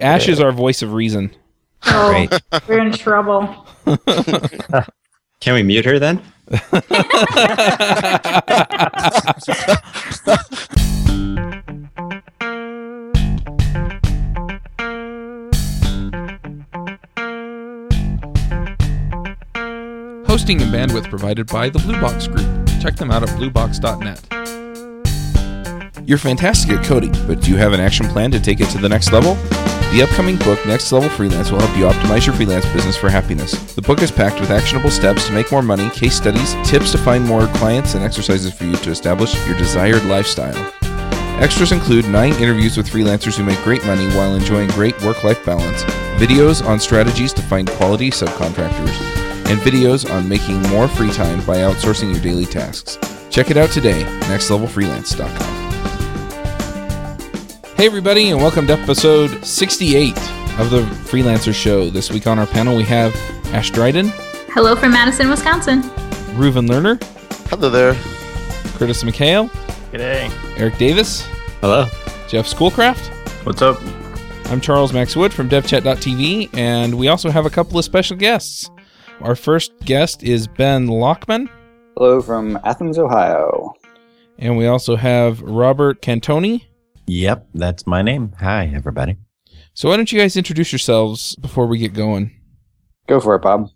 Ashe is our voice of reason. Oh, Great. we're in trouble. Can we mute her then? Hosting and bandwidth provided by the Blue Box Group. Check them out at bluebox.net. You're fantastic at coding, but do you have an action plan to take it to the next level? The upcoming book, Next Level Freelance, will help you optimize your freelance business for happiness. The book is packed with actionable steps to make more money, case studies, tips to find more clients, and exercises for you to establish your desired lifestyle. Extras include nine interviews with freelancers who make great money while enjoying great work life balance, videos on strategies to find quality subcontractors, and videos on making more free time by outsourcing your daily tasks. Check it out today, nextlevelfreelance.com. Hey, everybody, and welcome to episode 68 of the Freelancer Show. This week on our panel, we have Ashe Dryden, Hello from Madison, Wisconsin. Reuven Lerner, Hello there. Curtis McHale, G'day. Eric Davis, Hello. Jeff Schoolcraft. What's up? I'm Charles Max Wood from DevChat.tv, and we also have a couple of special guests. Our first guest is Ben Lachman, Hello from Athens, Ohio. and we also have Robert Cantoni. Yep, that's my name. Hi, everybody. So, why don't you guys introduce yourselves before we get going? Go for it, Bob.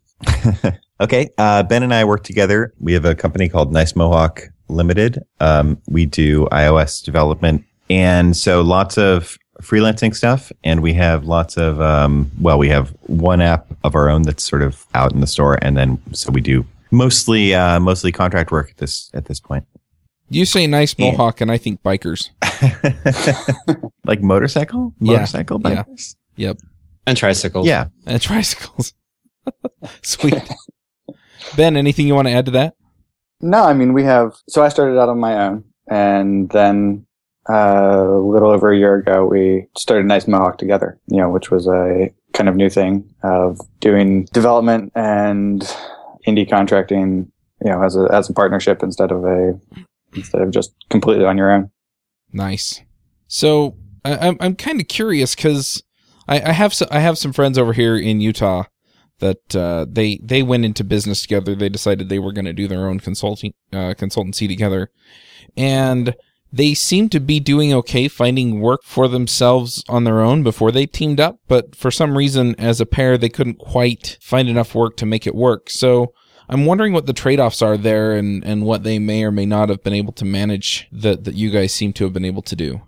okay, uh, Ben and I work together. We have a company called Nice Mohawk Limited. Um, we do iOS development, and so lots of freelancing stuff. And we have lots of um, well, we have one app of our own that's sort of out in the store, and then so we do mostly uh, mostly contract work at this at this point. You say nice mohawk, and I think bikers. like motorcycle, Yeah, motorcycle yeah. bikers. And tricycles. Yeah. And tricycles. Sweet. ben, anything you want to add to that? No, I mean, we have. So I started out on my own, and then uh, a little over a year ago, we started Nice Mohawk together, you know, which was a kind of new thing of doing development and indie contracting, you know, as a, as a partnership instead of a, instead of just completely on your own. Nice. So I, I'm I'm kind of curious because I, I have so, I have some friends over here in Utah that uh, they they went into business together. They decided they were going to do their own consulting uh, consultancy together, and they seem to be doing okay finding work for themselves on their own before they teamed up. But for some reason, as a pair, they couldn't quite find enough work to make it work. So. I'm wondering what the trade-offs are there and, and what they may or may not have been able to manage that, that you guys seem to have been able to do.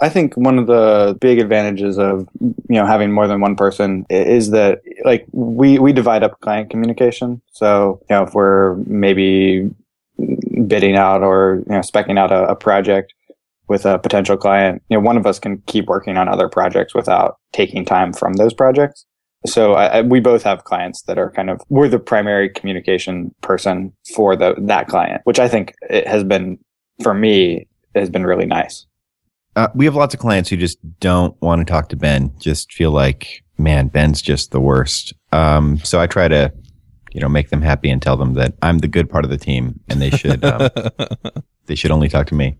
I think one of the big advantages of you know having more than one person is that like we we divide up client communication. So you know if we're maybe bidding out or you know specking out a, a project with a potential client, you know one of us can keep working on other projects without taking time from those projects. So I, I, we both have clients that are kind of we're the primary communication person for the that client, which I think it has been for me has been really nice. Uh, we have lots of clients who just don't want to talk to Ben. Just feel like, man, Ben's just the worst. Um, so I try to, you know, make them happy and tell them that I'm the good part of the team, and they should um, they should only talk to me.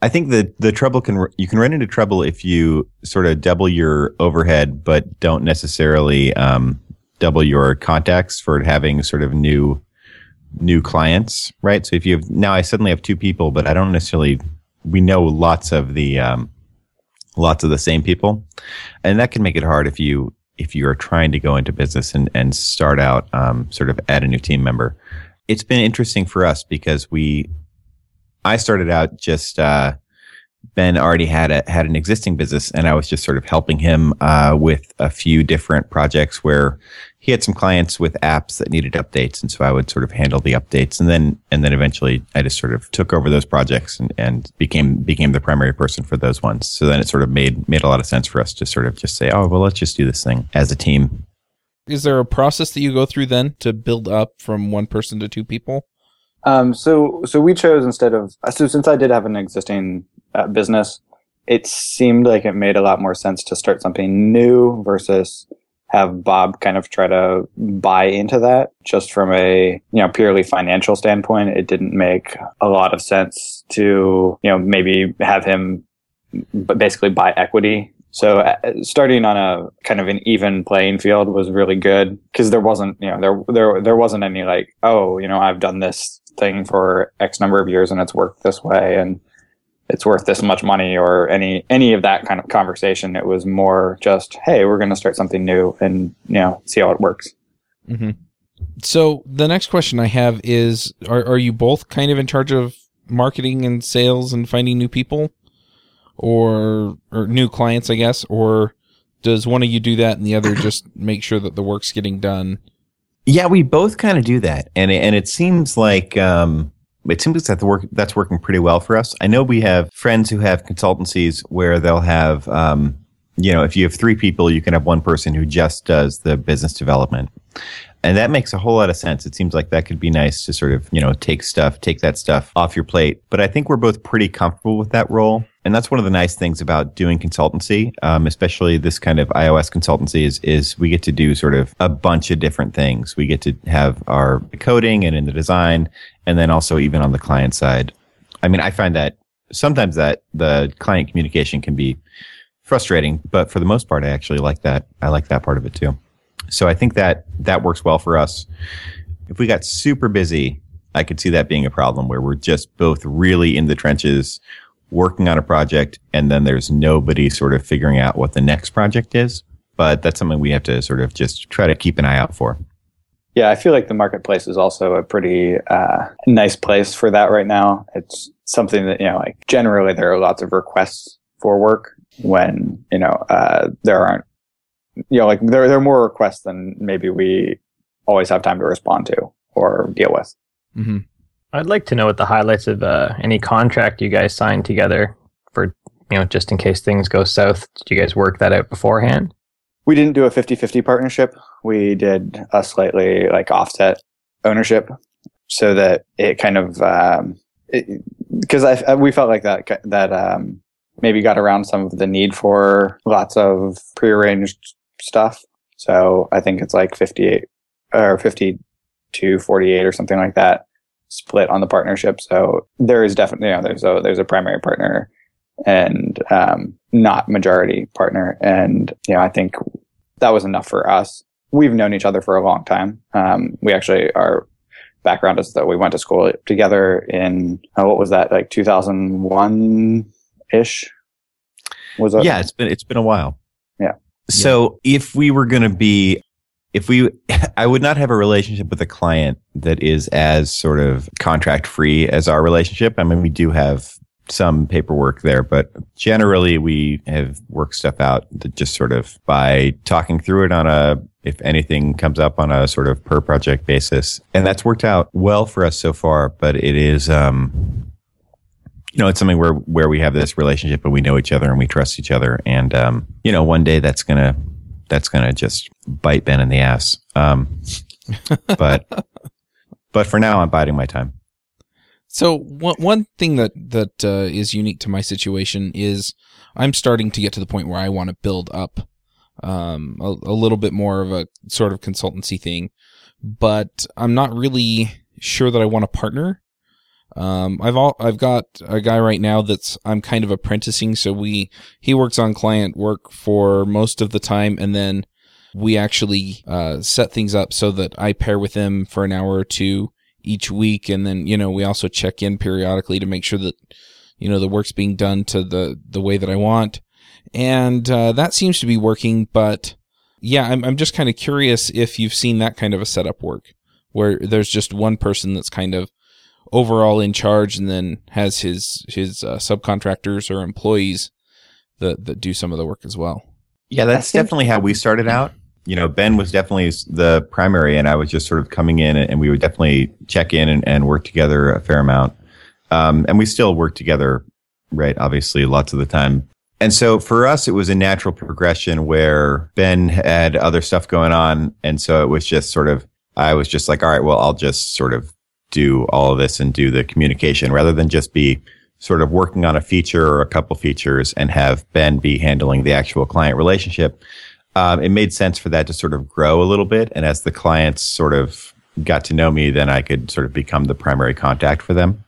I think the the trouble can you can run into trouble if you sort of double your overhead, but don't necessarily um, double your contacts for having sort of new new clients, right? So if you have now, I suddenly have two people, but I don't necessarily we know lots of the um, lots of the same people, and that can make it hard if you if you are trying to go into business and and start out um, sort of add a new team member. It's been interesting for us because we I started out just uh, Ben already had a had an existing business, and I was just sort of helping him uh, with a few different projects where he had some clients with apps that needed updates, and so I would sort of handle the updates, and then and then eventually I just sort of took over those projects and, and became became the primary person for those ones. So then it sort of made made a lot of sense for us to sort of just say, oh well, let's just do this thing as a team. Is there a process that you go through then to build up from one person to two people? Um, so, so we chose instead of, so since I did have an existing uh, business, it seemed like it made a lot more sense to start something new versus have Bob kind of try to buy into that just from a, you know, purely financial standpoint. It didn't make a lot of sense to, you know, maybe have him basically buy equity So uh, starting on a kind of an even playing field was really good because there wasn't, you know, there there there wasn't any like, oh, you know, I've done this thing for X number of years and it's worked this way and it's worth this much money or any any of that kind of conversation. It was more just, hey, we're going to start something new and you know see how it works. Mm-hmm. So the next question I have is: Are are you both kind of in charge of marketing and sales and finding new people, or or new clients, I guess, or does one of you do that and the other just make sure that the work's getting done? Yeah, we both kind of do that, and it, and it seems like um, it seems that the work that's working pretty well for us. I know we have friends who have consultancies where they'll have, um, you know, if you have three people, you can have one person who just does the business development. And that makes a whole lot of sense. It seems like that could be nice to sort of, you know, take stuff, take that stuff off your plate. But I think we're both pretty comfortable with that role. And that's one of the nice things about doing consultancy, um, especially this kind of iOS consultancy is, is we get to do sort of a bunch of different things. We get to have our coding and in the design, and then also even on the client side. I mean, I find that sometimes that the client communication can be frustrating, but for the most part, I actually like that. I like that part of it too. So I think that that works well for us. If we got super busy, I could see that being a problem where we're just both really in the trenches working on a project and then there's nobody sort of figuring out what the next project is. But that's something we have to sort of just try to keep an eye out for. Yeah, I feel like the marketplace is also a pretty uh, nice place for that right now. It's something that, you know, like generally there are lots of requests for work when, you know, uh, there aren't you know, like there, there are more requests than maybe we always have time to respond to or deal with. Mm-hmm. I'd like to know what the highlights of uh, any contract you guys signed together for, you know, just in case things go south. Did you guys work that out beforehand? We didn't do a 50 50 partnership. We did a slightly like offset ownership so that it kind of, um, because I, we felt like that, that, um, maybe got around some of the need for lots of prearranged stuff. So I think it's like 58 or 50 to 48 or something like that split on the partnership. So there is definitely, you know, there's a, there's a primary partner and, um, not majority partner. And, you know, I think that was enough for us. We've known each other for a long time. Um, we actually, our background is that we went to school together in, uh, what was that, like 2001 ish? Was that? Yeah, it's been, it's been a while. Yeah. So if we were going to be, if we, I would not have a relationship with a client that is as sort of contract free as our relationship. I mean, we do have some paperwork there, but generally we have worked stuff out that just sort of by talking through it on a, if anything comes up on a sort of per project basis. And that's worked out well for us so far, but it is, um, you know, it's something where where we have this relationship and we know each other and we trust each other. And um, you know, one day that's gonna that's gonna just bite Ben in the ass. Um, but but for now, I'm biding my time. So one one thing that that uh, is unique to my situation is I'm starting to get to the point where I want to build up um, a, a little bit more of a sort of consultancy thing, but I'm not really sure that I want to partner um, I've all, I've got a guy right now that's I'm kind of apprenticing. So we he works on client work for most of the time, and then we actually uh, set things up so that I pair with him for an hour or two each week, and then you know we also check in periodically to make sure that you know the work's being done to the the way that I want, and uh, that seems to be working. But yeah, I'm I'm just kind of curious if you've seen that kind of a setup work where there's just one person that's kind of overall in charge and then has his his uh, subcontractors or employees that that do some of the work as well. Yeah, that's definitely how we started out. You know, Ben was definitely the primary, and I was just sort of coming in, and we would definitely check in and, and work together a fair amount. Um, and we still work together, right? Obviously, lots of the time. And so for us, it was a natural progression where Ben had other stuff going on. And so it was just sort of, I was just like, all right, well, I'll just sort of do all of this and do the communication rather than just be sort of working on a feature or a couple features and have Ben be handling the actual client relationship. Um, it made sense for that to sort of grow a little bit. And as the clients sort of got to know me, then I could sort of become the primary contact for them.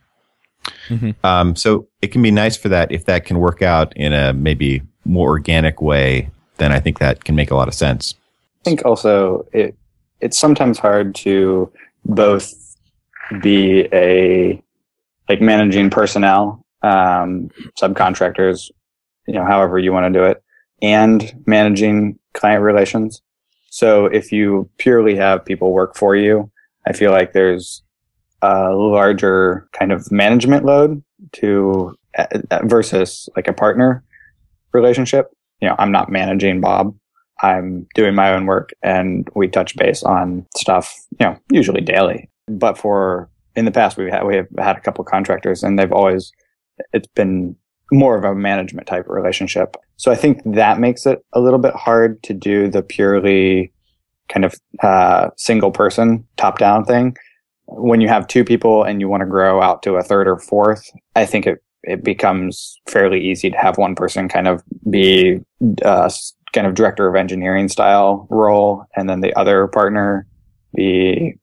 Mm-hmm. Um, so it can be nice for that if that can work out in a maybe more organic way, then I think that can make a lot of sense. I think also it it's sometimes hard to both be a like managing personnel, um, subcontractors, you know, however you want to do it, and managing client relations. So if you purely have people work for you, I feel like there's a larger kind of management load to uh, versus like a partner relationship. You know, I'm not managing Bob. I'm doing my own work and we touch base on stuff, you know, usually daily. But for in the past, we've had, we have had a couple contractors and they've always, it's been more of a management type relationship. So I think that makes it a little bit hard to do the purely kind of uh, single person top down thing. When you have two people and you want to grow out to a third or fourth, I think it it becomes fairly easy to have one person kind of be uh, kind of director of engineering style role, and then the other partner be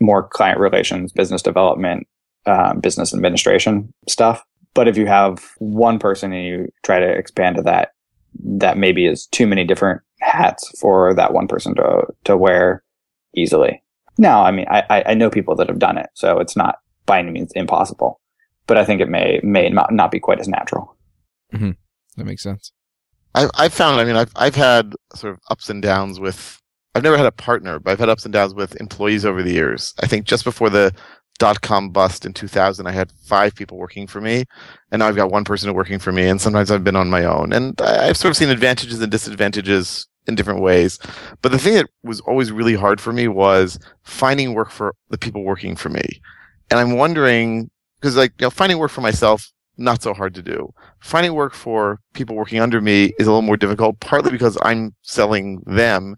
more client relations, business development, um, business administration stuff. But if you have one person and you try to expand to that, that maybe is too many different hats for that one person to to wear easily. Now, I mean, I, I know people that have done it, so it's not by any means impossible. But I think it may may not, not be quite as natural. Mm-hmm. That makes sense. I I found. I mean, I've I've had sort of ups and downs with. I've never had a partner, but I've had ups and downs with employees over the years. I think just before the dot com bust in 2000, I had five people working for me, and now I've got one person working for me, and sometimes I've been on my own, and I've sort of seen advantages and disadvantages in different ways. But the thing that was always really hard for me was finding work for the people working for me, and I'm wondering because like you know finding work for myself not so hard to do. Finding work for people working under me is a little more difficult, partly because I'm selling them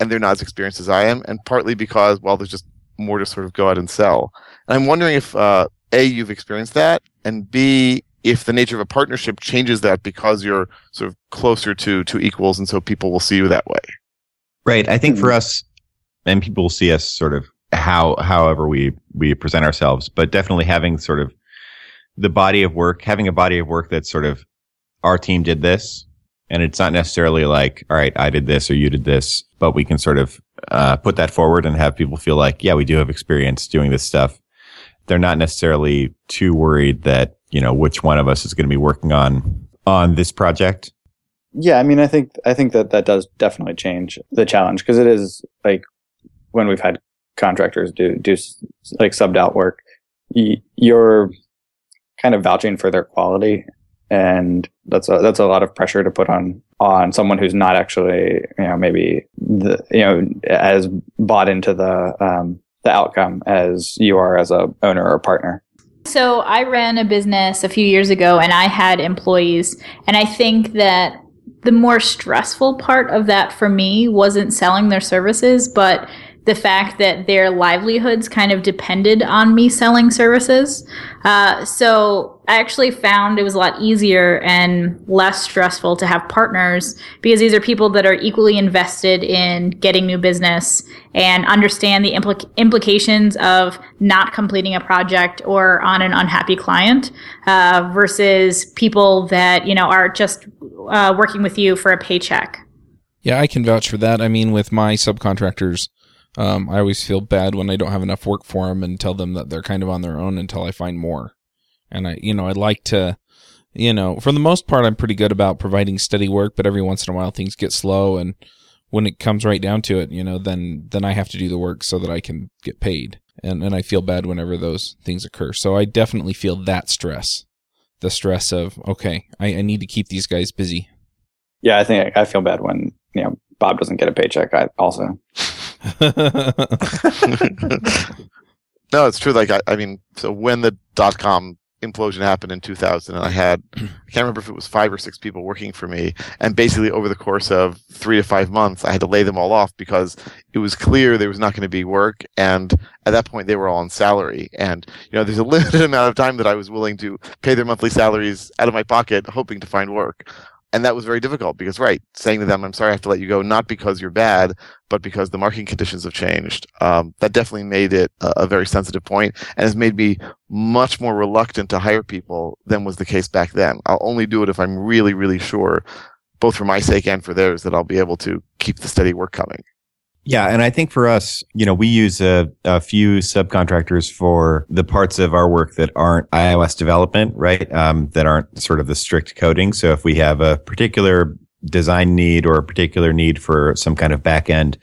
and they're not as experienced as I am, and partly because, well, there's just more to sort of go out and sell. And I'm wondering if uh, a you've experienced that, and b if the nature of a partnership changes that because you're sort of closer to to equals, and so people will see you that way. Right. I think mm-hmm. for us, and people will see us sort of how however we we present ourselves, but definitely having sort of the body of work, having a body of work that's sort of our team did this, and it's not necessarily like, all right, I did this or you did this, but we can sort of uh, put that forward and have people feel like, yeah, we do have experience doing this stuff. They're not necessarily too worried that you know which one of us is going to be working on on this project. Yeah, I mean, I think I think that that does definitely change the challenge because it is like when we've had contractors do do like subbed out work, you're kind of vouching for their quality and that's a that's a lot of pressure to put on on someone who's not actually you know maybe the you know as bought into the um, the outcome as you are as a owner or partner. So I ran a business a few years ago and I had employees and I think that the more stressful part of that for me wasn't selling their services but the fact that their livelihoods kind of depended on me selling services. Uh, so I actually found it was a lot easier and less stressful to have partners because these are people that are equally invested in getting new business and understand the impl- implications of not completing a project or on an unhappy client uh, versus people that you know are just uh, working with you for a paycheck. Yeah, I can vouch for that. I mean, with my subcontractors, um, I always feel bad when I don't have enough work for them and tell them that they're kind of on their own until I find more. And I, you know, I'd like to, you know, for the most part, I'm pretty good about providing steady work, but every once in a while things get slow. And when it comes right down to it, you know, then, then I have to do the work so that I can get paid. And, and I feel bad whenever those things occur. So I definitely feel that stress, the stress of, okay, I, I need to keep these guys busy. Yeah. I think I feel bad when, you know, Bob doesn't get a paycheck. I also. no, it's true. Like I, I mean, so when the dot com implosion happened in 2000 and i had i can't remember if it was five or six people working for me and basically over the course of three to five months i had to lay them all off because it was clear there was not going to be work and at that point they were all on salary and you know there's a limited amount of time that i was willing to pay their monthly salaries out of my pocket hoping to find work and that was very difficult because, right, saying to them, I'm sorry, I have to let you go, not because you're bad, but because the marketing conditions have changed. Um, that definitely made it a, a, very sensitive point and has made me much more reluctant to hire people than was the case back then. I'll only do it if I'm really, really sure, both for my sake and for theirs, that I'll be able to keep the steady work coming. Yeah, and I think for us, you know, we use a, a, few subcontractors for the parts of our work that aren't iOS development, right? Um, that aren't sort of the strict coding. So if we have a particular design need or a particular need for some kind of back end,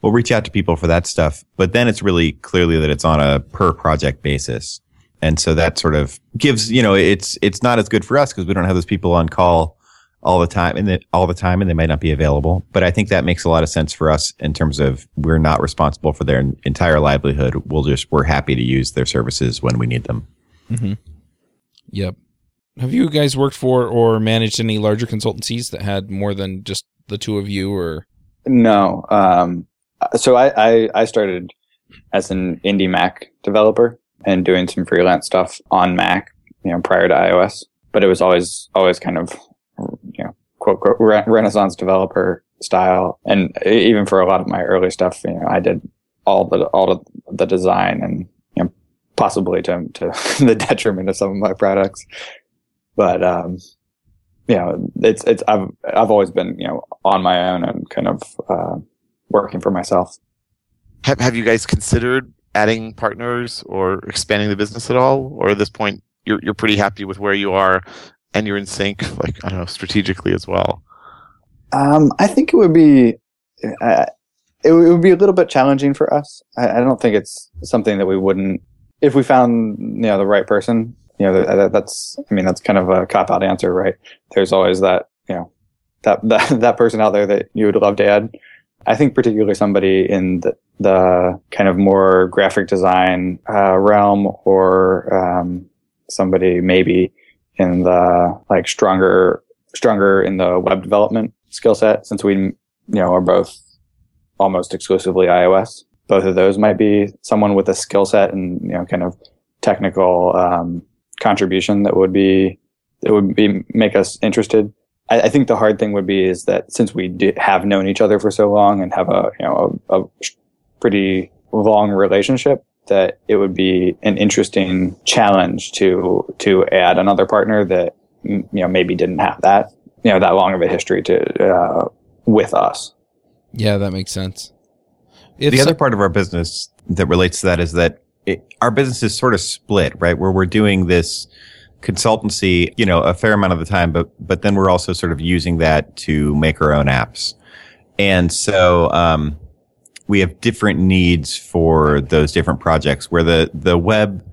we'll reach out to people for that stuff. But then it's really clearly that it's on a per project basis. And so that sort of gives, you know, it's, it's not as good for us because we don't have those people on call all the time and that all the time and they might not be available. But I think that makes a lot of sense for us in terms of we're not responsible for their entire livelihood. We'll just, we're happy to use their services when we need them. Mm-hmm. Yep. Have you guys worked for or managed any larger consultancies that had more than just the two of you or? No. Um, so I, I, I started as an indie Mac developer and doing some freelance stuff on Mac, you know, prior to iOS, but it was always, always kind of you know, quote, quote, Renaissance developer style. And even for a lot of my early stuff, you know, I did all the, all of the design and, you know, possibly to, to the detriment of some of my products. But, um, you know, it's, it's, I've, I've always been, you know, on my own and kind of, uh, working for myself. Have, have you guys considered adding partners or expanding the business at all? Or at this point, you're, you're pretty happy with where you are and you're in sync, like I don't know, strategically as well? Um, I think it would be uh, it, would be a little bit challenging for us. I, I, don't think it's something that we wouldn't if we found you know the right person. You know, that, that's I mean that's kind of a cop out answer, right? There's always that you know that that that person out there that you would love to add. I think particularly somebody in the, the kind of more graphic design uh, realm or um, somebody maybe in the like stronger stronger in the web development skill set since we you know are both almost exclusively iOS. Both of those might be someone with a skill set and you know kind of technical um, contribution that would be that would be make us interested. I, I, think the hard thing would be is that since we have known each other for so long and have a you know a, a pretty long relationship, that it would be an interesting challenge to to add another partner that you know maybe didn't have that you know that long of a history to uh, with us. Yeah, that makes sense. It's the other part of our business that relates to that is that it, our business is sort of split, right? Where we're doing this consultancy, you know, a fair amount of the time, but but then we're also sort of using that to make our own apps. And so, um, we have different needs for those different projects where the, the web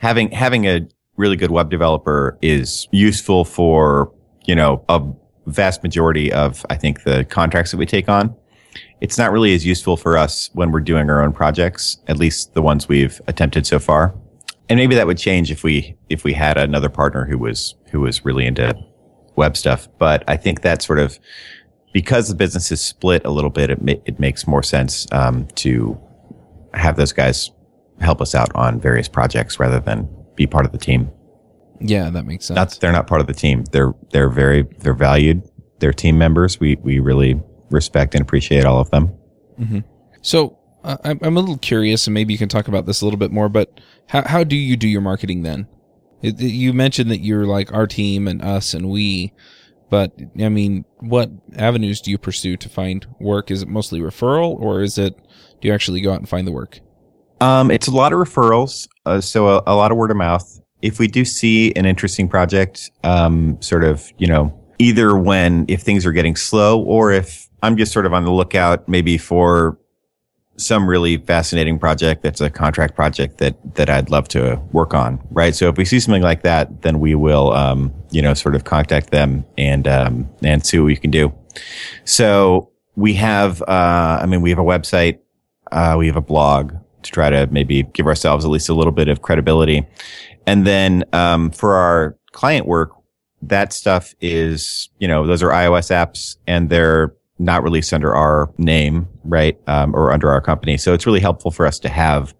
having, having a really good web developer is useful for, you know, a vast majority of, I think, the contracts that we take on. It's not really as useful for us when we're doing our own projects, at least the ones we've attempted so far. And maybe that would change if we, if we had another partner who was, who was really into web stuff. But I think that sort of because the business is split a little bit, it, ma- it makes more sense um, to have those guys help us out on various projects rather than be part of the team. Yeah, that makes sense. Not that they're not part of the team. They're they're very they're valued. They're team members. We we really respect and appreciate all of them. Mm-hmm. So uh, I'm I'm a little curious, and maybe you can talk about this a little bit more. But how how do you do your marketing then? It, you mentioned that you're like our team and us and we. But I mean, what avenues do you pursue to find work? Is it mostly referral, or is it do you actually go out and find the work? Um, it's a lot of referrals, uh, so a, a, lot of word of mouth. If we do see an interesting project, um, sort of, you know, either when if things are getting slow, or if I'm just sort of on the lookout, maybe for some really fascinating project that's a contract project that that I'd love to work on, right? So if we see something like that, then we will, um, you know, sort of contact them and um, and see what we can do. So we have, uh, I mean, we have a website, uh, we have a blog to try to maybe give ourselves at least a little bit of credibility, and then um, for our client work, that stuff is, you know, those are iOS apps and they're not released under our name, right? Um, or under our company. So it's really helpful for us to have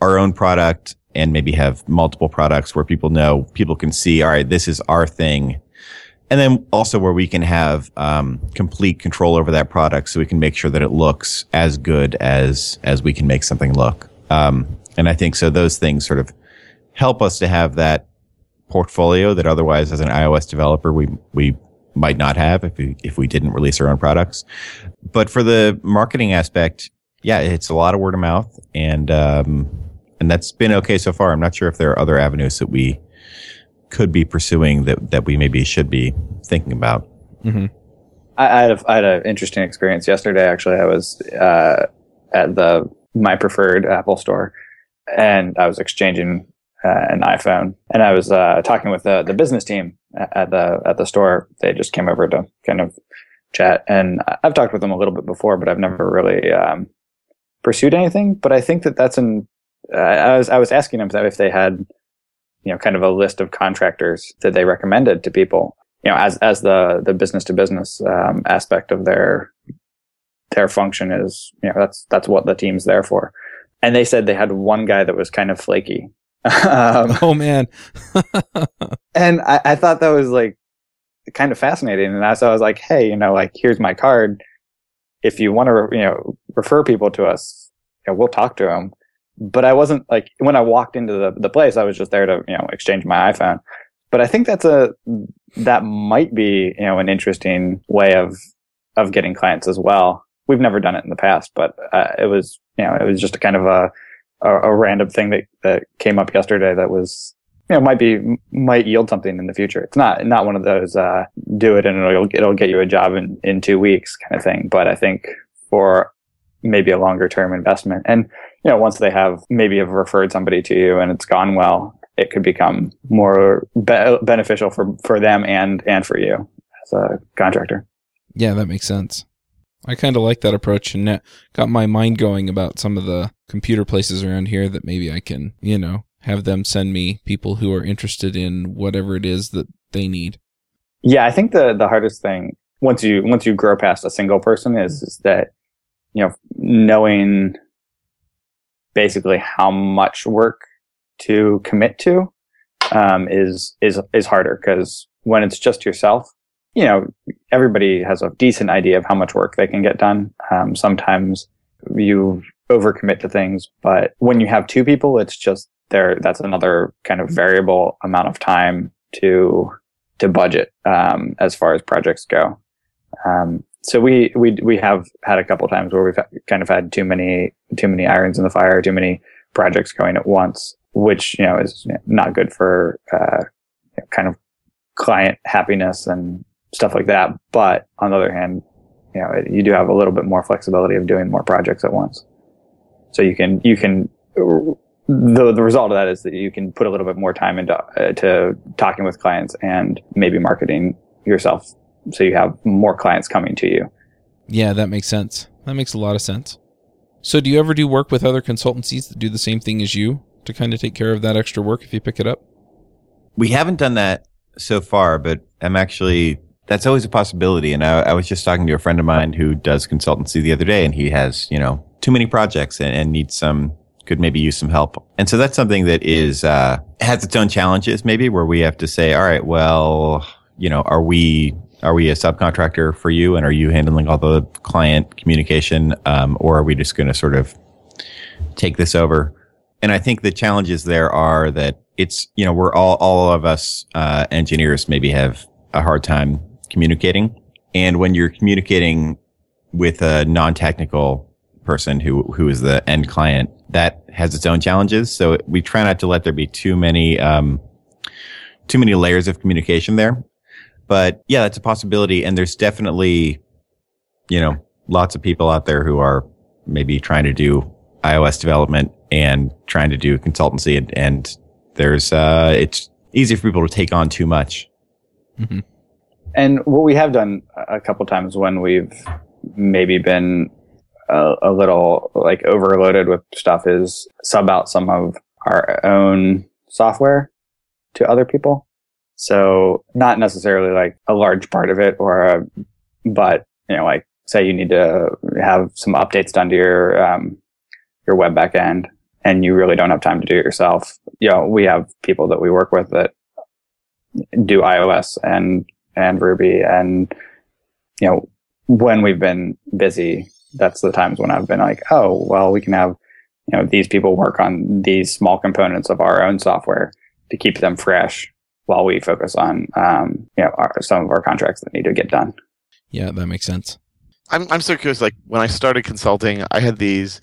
our own product and maybe have multiple products where people know, people can see, all right, this is our thing. and then also where we can have um, complete control over that product, so we can make sure that it looks as good as as we can make something look. Um, and I think so. Those things sort of help us to have that portfolio that otherwise, as an iOS developer, we we might not have if we if we didn't release our own products. But for the marketing aspect, yeah, it's a lot of word of mouth, and um, and that's been okay so far. I'm not sure if there are other avenues that we could be pursuing that that we maybe should be thinking about. Mm-hmm. I, I, had a, I had an interesting experience yesterday. Actually, I was uh, at the my preferred Apple store, and I was exchanging uh, an iPhone, and I was uh, talking with the the business team at the at the store. They just came over to kind of chat, and I've talked with them a little bit before, but I've never really um, pursued anything. But I think that that's an I was I was asking them if they had you know kind of a list of contractors that they recommended to people you know as as the the business to business um, aspect of their their function is you know that's that's what the team's there for and they said they had one guy that was kind of flaky um, oh man and I, I, thought that was like kind of fascinating and I, so i was like hey you know like here's my card if you want to you know refer people to us you know, we'll talk to them but I wasn't like when I walked into the, the place, I was just there to, you know, exchange my iPhone. But I think that's a, that might be, you know, an interesting way of, of getting clients as well. We've never done it in the past, but uh, it was, you know, it was just a kind of a, a, a random thing that, that came up yesterday that was, you know, might be, might yield something in the future. It's not, not one of those, uh, do it and it'll, it'll get you a job in, in two weeks kind of thing. But I think for maybe a longer term investment and, you know, once they have maybe have referred somebody to you and it's gone well, it could become more be- beneficial for, for them and, and for you as a contractor. Yeah, that makes sense. I kind of like that approach and got my mind going about some of the computer places around here that maybe I can, you know, have them send me people who are interested in whatever it is that they need. Yeah, I think the the hardest thing once you once you grow past a single person is, is that you know knowing basically how much work to commit to um, is is is harder because when it's just yourself, you know, everybody has a decent idea of how much work they can get done. Um, sometimes you overcommit to things, but when you have two people, it's just there. That's another kind of variable amount of time to to budget um, as far as projects go. Um, so we we we have had a couple times where we've kind of had too many too many irons in the fire, too many projects going at once, which you know is not good for uh, kind of client happiness and stuff like that. But on the other hand, you know you do have a little bit more flexibility of doing more projects at once, so you can you can. The, the result of that is that you can put a little bit more time into uh, to talking with clients and maybe marketing yourself so you have more clients coming to you. Yeah, that makes sense. That makes a lot of sense. So, do you ever do work with other consultancies that do the same thing as you to kind of take care of that extra work if you pick it up? We haven't done that so far, but I'm actually that's always a possibility. And I, I was just talking to a friend of mine who does consultancy the other day, and he has you know too many projects and, and needs some could maybe use some help. And so that's something that is uh, has its own challenges, maybe where we have to say, all right, well, you know, are we are we a subcontractor for you, and are you handling all the client communication, um, or are we just going to sort of take this over? And I think the challenges there are that it's you know we're all all of us uh, engineers maybe have a hard time communicating, and when you're communicating with a non-technical person who who is the end client, that has its own challenges. So we try not to let there be too many um, too many layers of communication there. But yeah, that's a possibility. And there's definitely, you know, lots of people out there who are maybe trying to do iOS development and trying to do consultancy. And, and there's, uh, it's easy for people to take on too much. Mm-hmm. And what we have done a couple times when we've maybe been a, a, little like overloaded with stuff is sub out some of our own software to other people. So not necessarily like a large part of it or, a, but you know, like say you need to have some updates done to your, um, your web backend and you really don't have time to do it yourself. You know, we have people that we work with that do iOS and and Ruby. And, you know, when we've been busy, that's the times when I've been like, oh, well, we can have, you know, these people work on these small components of our own software to keep them fresh while we focus on, um, you know, our, some of our contracts that need to get done. Yeah, that makes sense. I'm I'm so curious. Like when I started consulting, I had these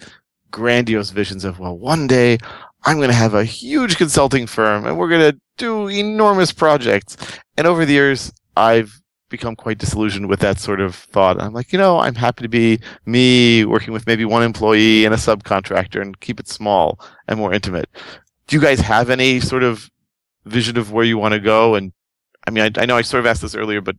grandiose visions of well, one day I'm going to have a huge consulting firm and we're going to do enormous projects. And over the years, I've become quite disillusioned with that sort of thought. I'm like, you know, I'm happy to be me working with maybe one employee and a subcontractor and keep it small and more intimate. Do you guys have any sort of vision of where you want to go? And I mean, I, I know I sort of asked this earlier, but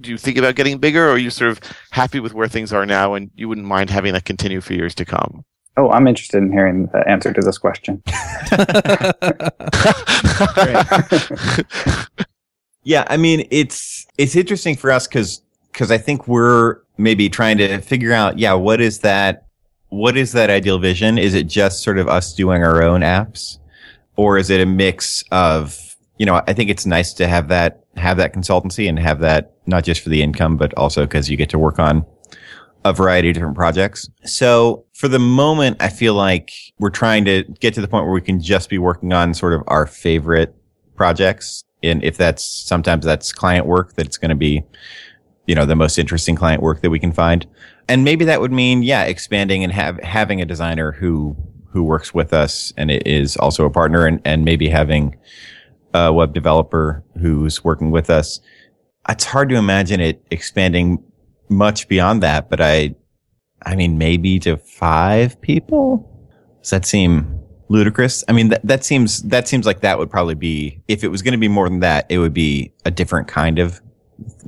do you think about getting bigger or are you sort of happy with where things are now and you wouldn't mind having that continue for years to come? Oh, I'm interested in hearing the answer to this question. yeah, I mean it's it's interesting for us because because I think we're maybe trying to figure out yeah what is that what is that ideal vision? Is it just sort of us doing our own apps, or is it a mix of you know I think it's nice to have that have that consultancy and have that not just for the income but also because you get to work on a variety of different projects. So for the moment, I feel like we're trying to get to the point where we can just be working on sort of our favorite projects. And if that's sometimes that's client work, that it's going to be, you know, the most interesting client work that we can find. And maybe that would mean, yeah, expanding and have, having a designer who, who works with us and is also a partner and, and maybe having a web developer who's working with us. It's hard to imagine it expanding much beyond that, but I, I mean, maybe to five people. Does that seem ludicrous? I mean, that, that seems, that seems like that would probably be, if it was going to be more than that, it would be a different kind of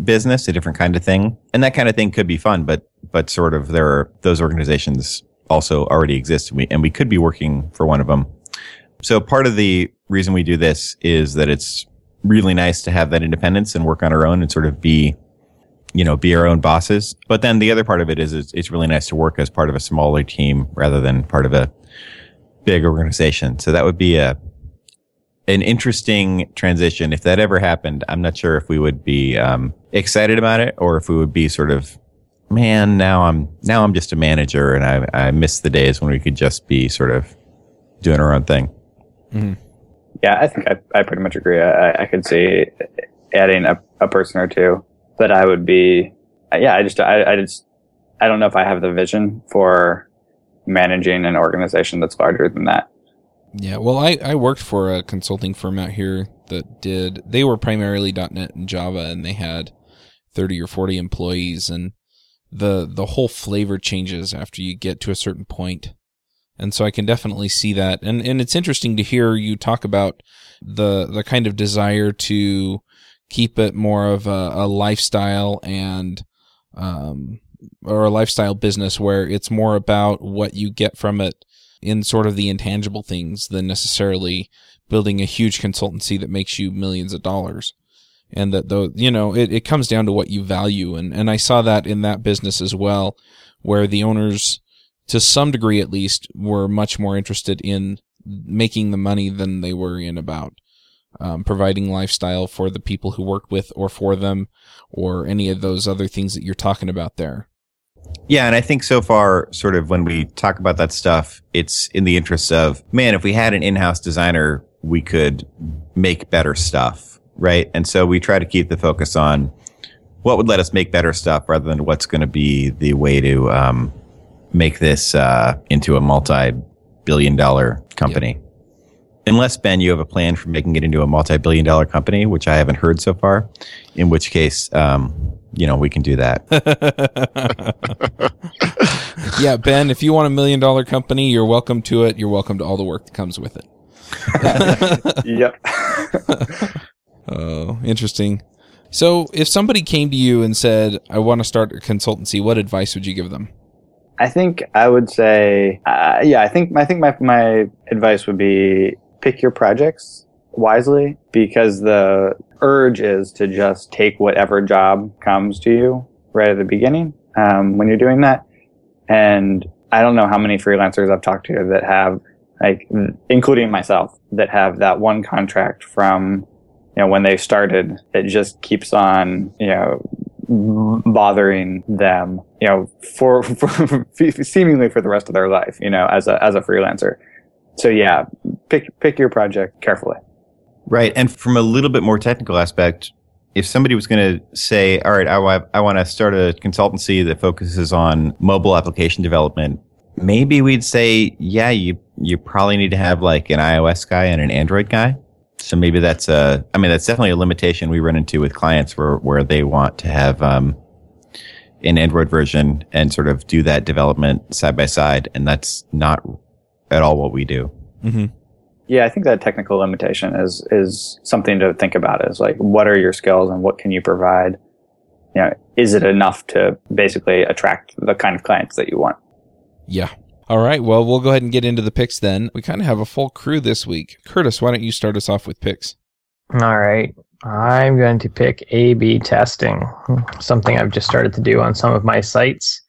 business, a different kind of thing. And that kind of thing could be fun, but, but sort of there are those organizations also already exist and we, and we could be working for one of them. So part of the reason we do this is that it's really nice to have that independence and work on our own and sort of be you know, be our own bosses. But then the other part of it is it's, it's really nice to work as part of a smaller team rather than part of a big organization. So that would be a, an interesting transition. If that ever happened, I'm not sure if we would be, um, excited about it or if we would be sort of, man, now I'm, now I'm just a manager and I, I miss the days when we could just be sort of doing our own thing. Mm-hmm. Yeah, I think I, I pretty much agree. I, I could see adding a, a person or two but I would be, yeah, I just, I, I just, I don't know if I have the vision for managing an organization that's larger than that. Yeah, well, I, I worked for a consulting firm out here that did, they were primarily .NET and Java and they had 30 or 40 employees and the, the whole flavor changes after you get to a certain point. And so I can definitely see that. And, and it's interesting to hear you talk about the, the kind of desire to keep it more of a, a lifestyle and um, or a lifestyle business where it's more about what you get from it in sort of the intangible things than necessarily building a huge consultancy that makes you millions of dollars. And that though, you know, it, it comes down to what you value. And, and I saw that in that business as well, where the owners, to some degree at least, were much more interested in making the money than they were in about um, providing lifestyle for the people who work with or for them, or any of those other things that you're talking about there. Yeah, and I think so far, sort of when we talk about that stuff, it's in the interest of, man, if we had an in-house designer, we could make better stuff, right? And so we try to keep the focus on what would let us make better stuff rather than what's going to be the way to um, make this uh, into a multi-billion dollar company. Yep. Unless Ben, you have a plan for making it into a multi-billion-dollar company, which I haven't heard so far. In which case, um, you know, we can do that. yeah, Ben, if you want a million-dollar company, you're welcome to it. You're welcome to all the work that comes with it. yep. oh, interesting. So, if somebody came to you and said, "I want to start a consultancy," what advice would you give them? I think I would say, uh, yeah, I think I think my my advice would be pick your projects wisely because the urge is to just take whatever job comes to you right at the beginning um, when you're doing that. And I don't know how many freelancers I've talked to that have, like, including myself, that have that one contract from you know, when they started, it just keeps on, you know, bothering them, you know, for, for seemingly for the rest of their life, you know, as a as a freelancer. So yeah, pick pick your project carefully. Right, and from a little bit more technical aspect, if somebody was going to say, "All right, I, wa- I want to start a consultancy that focuses on mobile application development," maybe we'd say, "Yeah, you you probably need to have like an iOS guy and an Android guy." So maybe that's a, I mean, that's definitely a limitation we run into with clients where where they want to have um, an Android version and sort of do that development side by side, and that's not at all what we do. Mm-hmm. Yeah, I think that technical limitation is is something to think about. Is like, what are your skills and what can you provide? You know, is it enough to basically attract the kind of clients that you want? Yeah. All right. Well, we'll go ahead and get into the picks then. We kind of have a full crew this week. Curtis, why don't you start us off with picks? All right. I'm going to pick A B testing, something I've just started to do on some of my sites.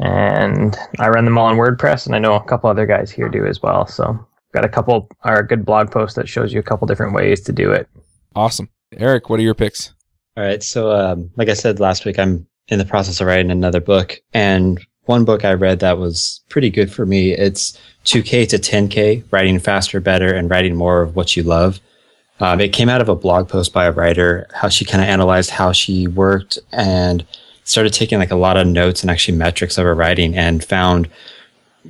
And I run them all on WordPress, and I know a couple other guys here do as well. So, got a couple, or a good blog post that shows you a couple different ways to do it. Awesome. Eric, what are your picks? All right. So, um, like I said last week, I'm in the process of writing another book. And one book I read that was pretty good for me. It's 2K to 10K, writing faster, better, and writing more of what you love. Um, it came out of a blog post by a writer, how she kind of analyzed how she worked and started taking like a lot of notes and actually metrics of her writing and found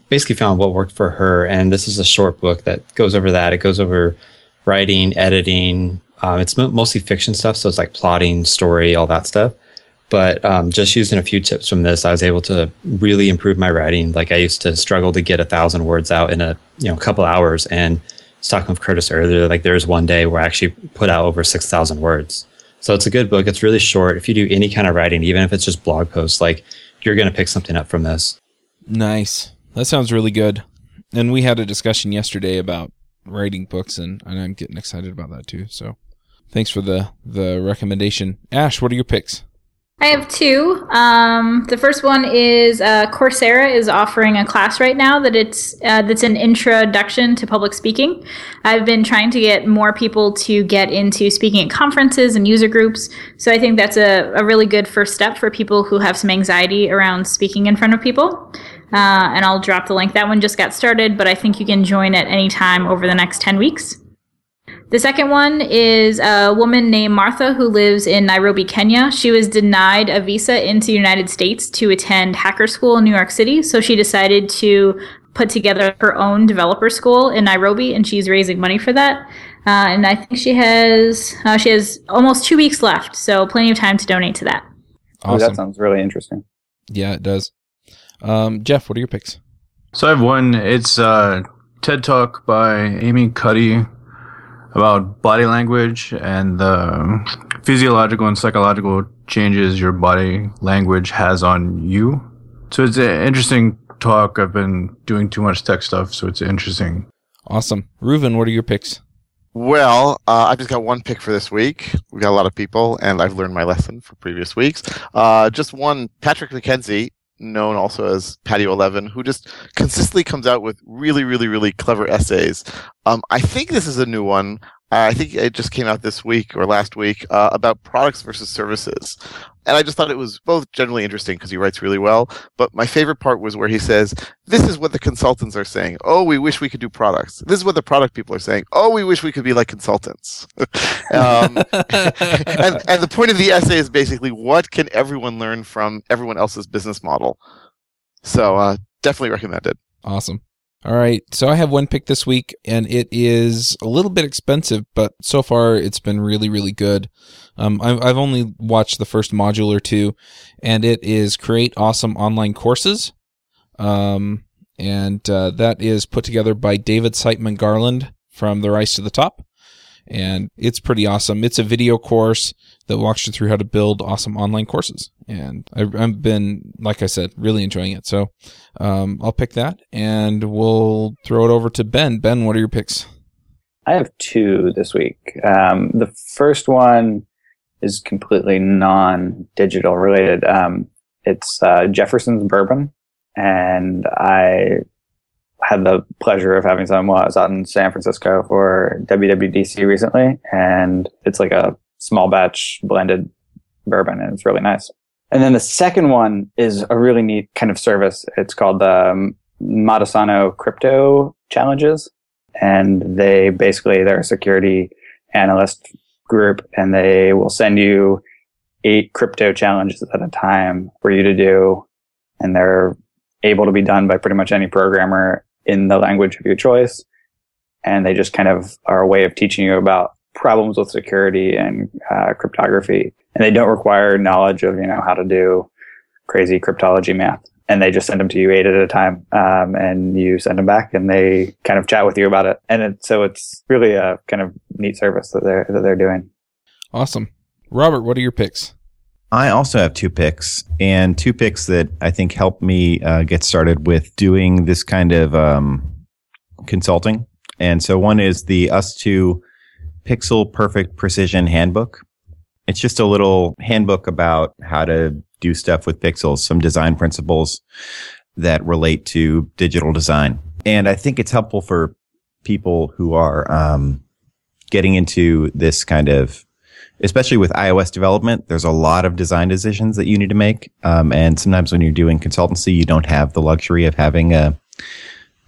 basically found what worked for her. And this is a short book that goes over that. It goes over writing, editing. Um, it's mo- mostly fiction stuff, so it's like plotting, story, all that stuff. But um, just using a few tips from this, I was able to really improve my writing. Like I used to struggle to get a thousand words out in a you know couple hours, and I was talking with Curtis earlier. Like there was one day where I actually put out over six thousand words. So it's a good book. It's really short. If you do any kind of writing, even if it's just blog posts, like you're going to pick something up from this. Nice. That sounds really good. And we had a discussion yesterday about writing books, and, and I'm getting excited about that too. So thanks for the, the recommendation. Ashe, what are your picks? I have two. Um, the first one is uh, Coursera is offering a class right now that it's uh, that's an introduction to public speaking. I've been trying to get more people to get into speaking at conferences and user groups, so I think that's a, a really good first step for people who have some anxiety around speaking in front of people. Uh, and I'll drop the link. That one just got started, but I think you can join at any time over the next 10 weeks. The second one is a woman named Martha who lives in Nairobi, Kenya. She was denied a visa into the United States to attend hacker school in New York City, so she decided to put together her own developer school in Nairobi, and she's raising money for that. Uh, and I think she has uh, she has almost two weeks left, so plenty of time to donate to that. Oh, Awesome. that sounds really interesting. yeah, it does. Um, Jeff, what are your picks? So I have one. It's a TED Talk by Amy Cuddy about body language and the physiological and psychological changes your body language has on you. So it's an interesting talk. I've been doing too much tech stuff, so it's interesting. Awesome. Reuven, what are your picks? Well, uh, I've just got one pick for this week. We've got a lot of people, and I've learned my lesson for previous weeks. Uh, just one, Patrick McKenzie, known also as Patio 11, who just consistently comes out with really, really, really clever essays. Um, I think this is a new one. Uh, I think it just came out this week or last week uh, about products versus services. And I just thought it was both generally interesting because he writes really well. But my favorite part was where he says, This is what the consultants are saying. Oh, we wish we could do products. This is what the product people are saying. Oh, we wish we could be like consultants. um, and, and the point of the essay is basically what can everyone learn from everyone else's business model? So uh, definitely recommend it. Awesome. All right. So I have one pick this week, and it is a little bit expensive, but so far it's been really, really good. Um, I've, I've only watched the first module or two, and it is Create Awesome Online Courses. Um, and uh, that is put together by David Siteman Garland from The Rise to the Top. And it's pretty awesome. It's a video course that walks you through how to build awesome online courses. And I've, been, like I said, really enjoying it. So um, I'll pick that and we'll throw it over to Ben. Ben, what are your picks? I have two this week. Um, the first one is completely non-digital related. Um, it's uh, Jefferson's bourbon, and I had the pleasure of having some while I was out in San Francisco for WWDC recently, and it's like a small batch blended bourbon, and it's really nice. And then the second one is a really neat kind of service. It's called the um, Matasano Crypto Challenges, and they basically they're a security analyst group, and they will send you eight crypto challenges at a time for you to do, and they're able to be done by pretty much any programmer in the language of your choice. And they just kind of are a way of teaching you about problems with security and uh, cryptography. And they don't require knowledge of, you know, how to do crazy cryptology math. And they just send them to you eight at a time. Um, and you send them back and they kind of chat with you about it. And it, so it's really a kind of neat service that they're, that they're doing. Awesome. Robert, what are your picks? I also have two picks, and two picks that I think helped me uh, get started with doing this kind of um, consulting. And so one is the ustwo Pixel Perfect Precision Handbook. It's just a little handbook about how to do stuff with pixels, some design principles that relate to digital design. And I think it's helpful for people who are um, getting into this kind of especially with iOS development, there's a lot of design decisions that you need to make. Um, and sometimes when you're doing consultancy, you don't have the luxury of having a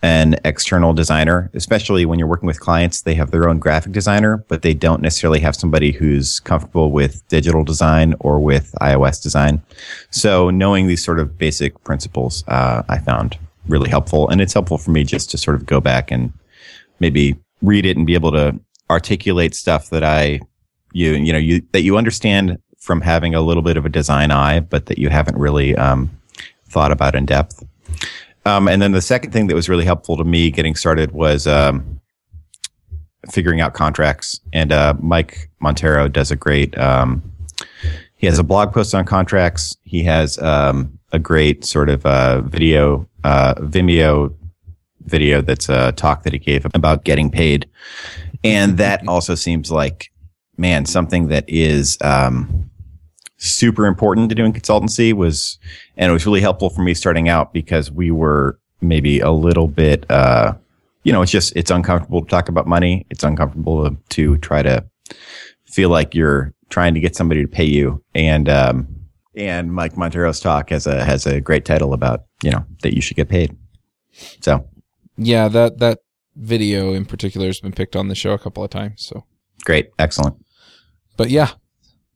an external designer, especially when you're working with clients. They have their own graphic designer, but they don't necessarily have somebody who's comfortable with digital design or with iOS design. So knowing these sort of basic principles, uh, I found really helpful. And it's helpful for me just to sort of go back and maybe read it and be able to articulate stuff that I you you know you that you understand from having a little bit of a design eye, but that you haven't really um, thought about in depth. Um, and then the second thing that was really helpful to me getting started was um, figuring out contracts. And uh, Mike Monteiro does a great. Um, he has a blog post on contracts. He has um, a great sort of uh, video, uh, Vimeo video that's a talk that he gave about getting paid. And that also seems like man, something that is um, super important to doing consultancy was, and it was really helpful for me starting out because we were maybe a little bit, uh, you know, it's just it's uncomfortable to talk about money. It's uncomfortable to, to try to feel like you're trying to get somebody to pay you. And um, and Mike Monteiro's talk has a has a great title about you know that you should get paid. So yeah, that that video in particular has been picked on the show a couple of times. So great, excellent. But yeah,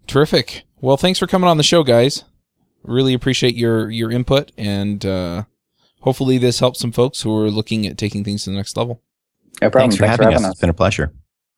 terrific. Well, thanks for coming on the show, guys. Really appreciate your your input, and uh, hopefully this helps some folks who are looking at taking things to the next level. No problem. Thanks for Thanks having for having us. us. It's been a pleasure.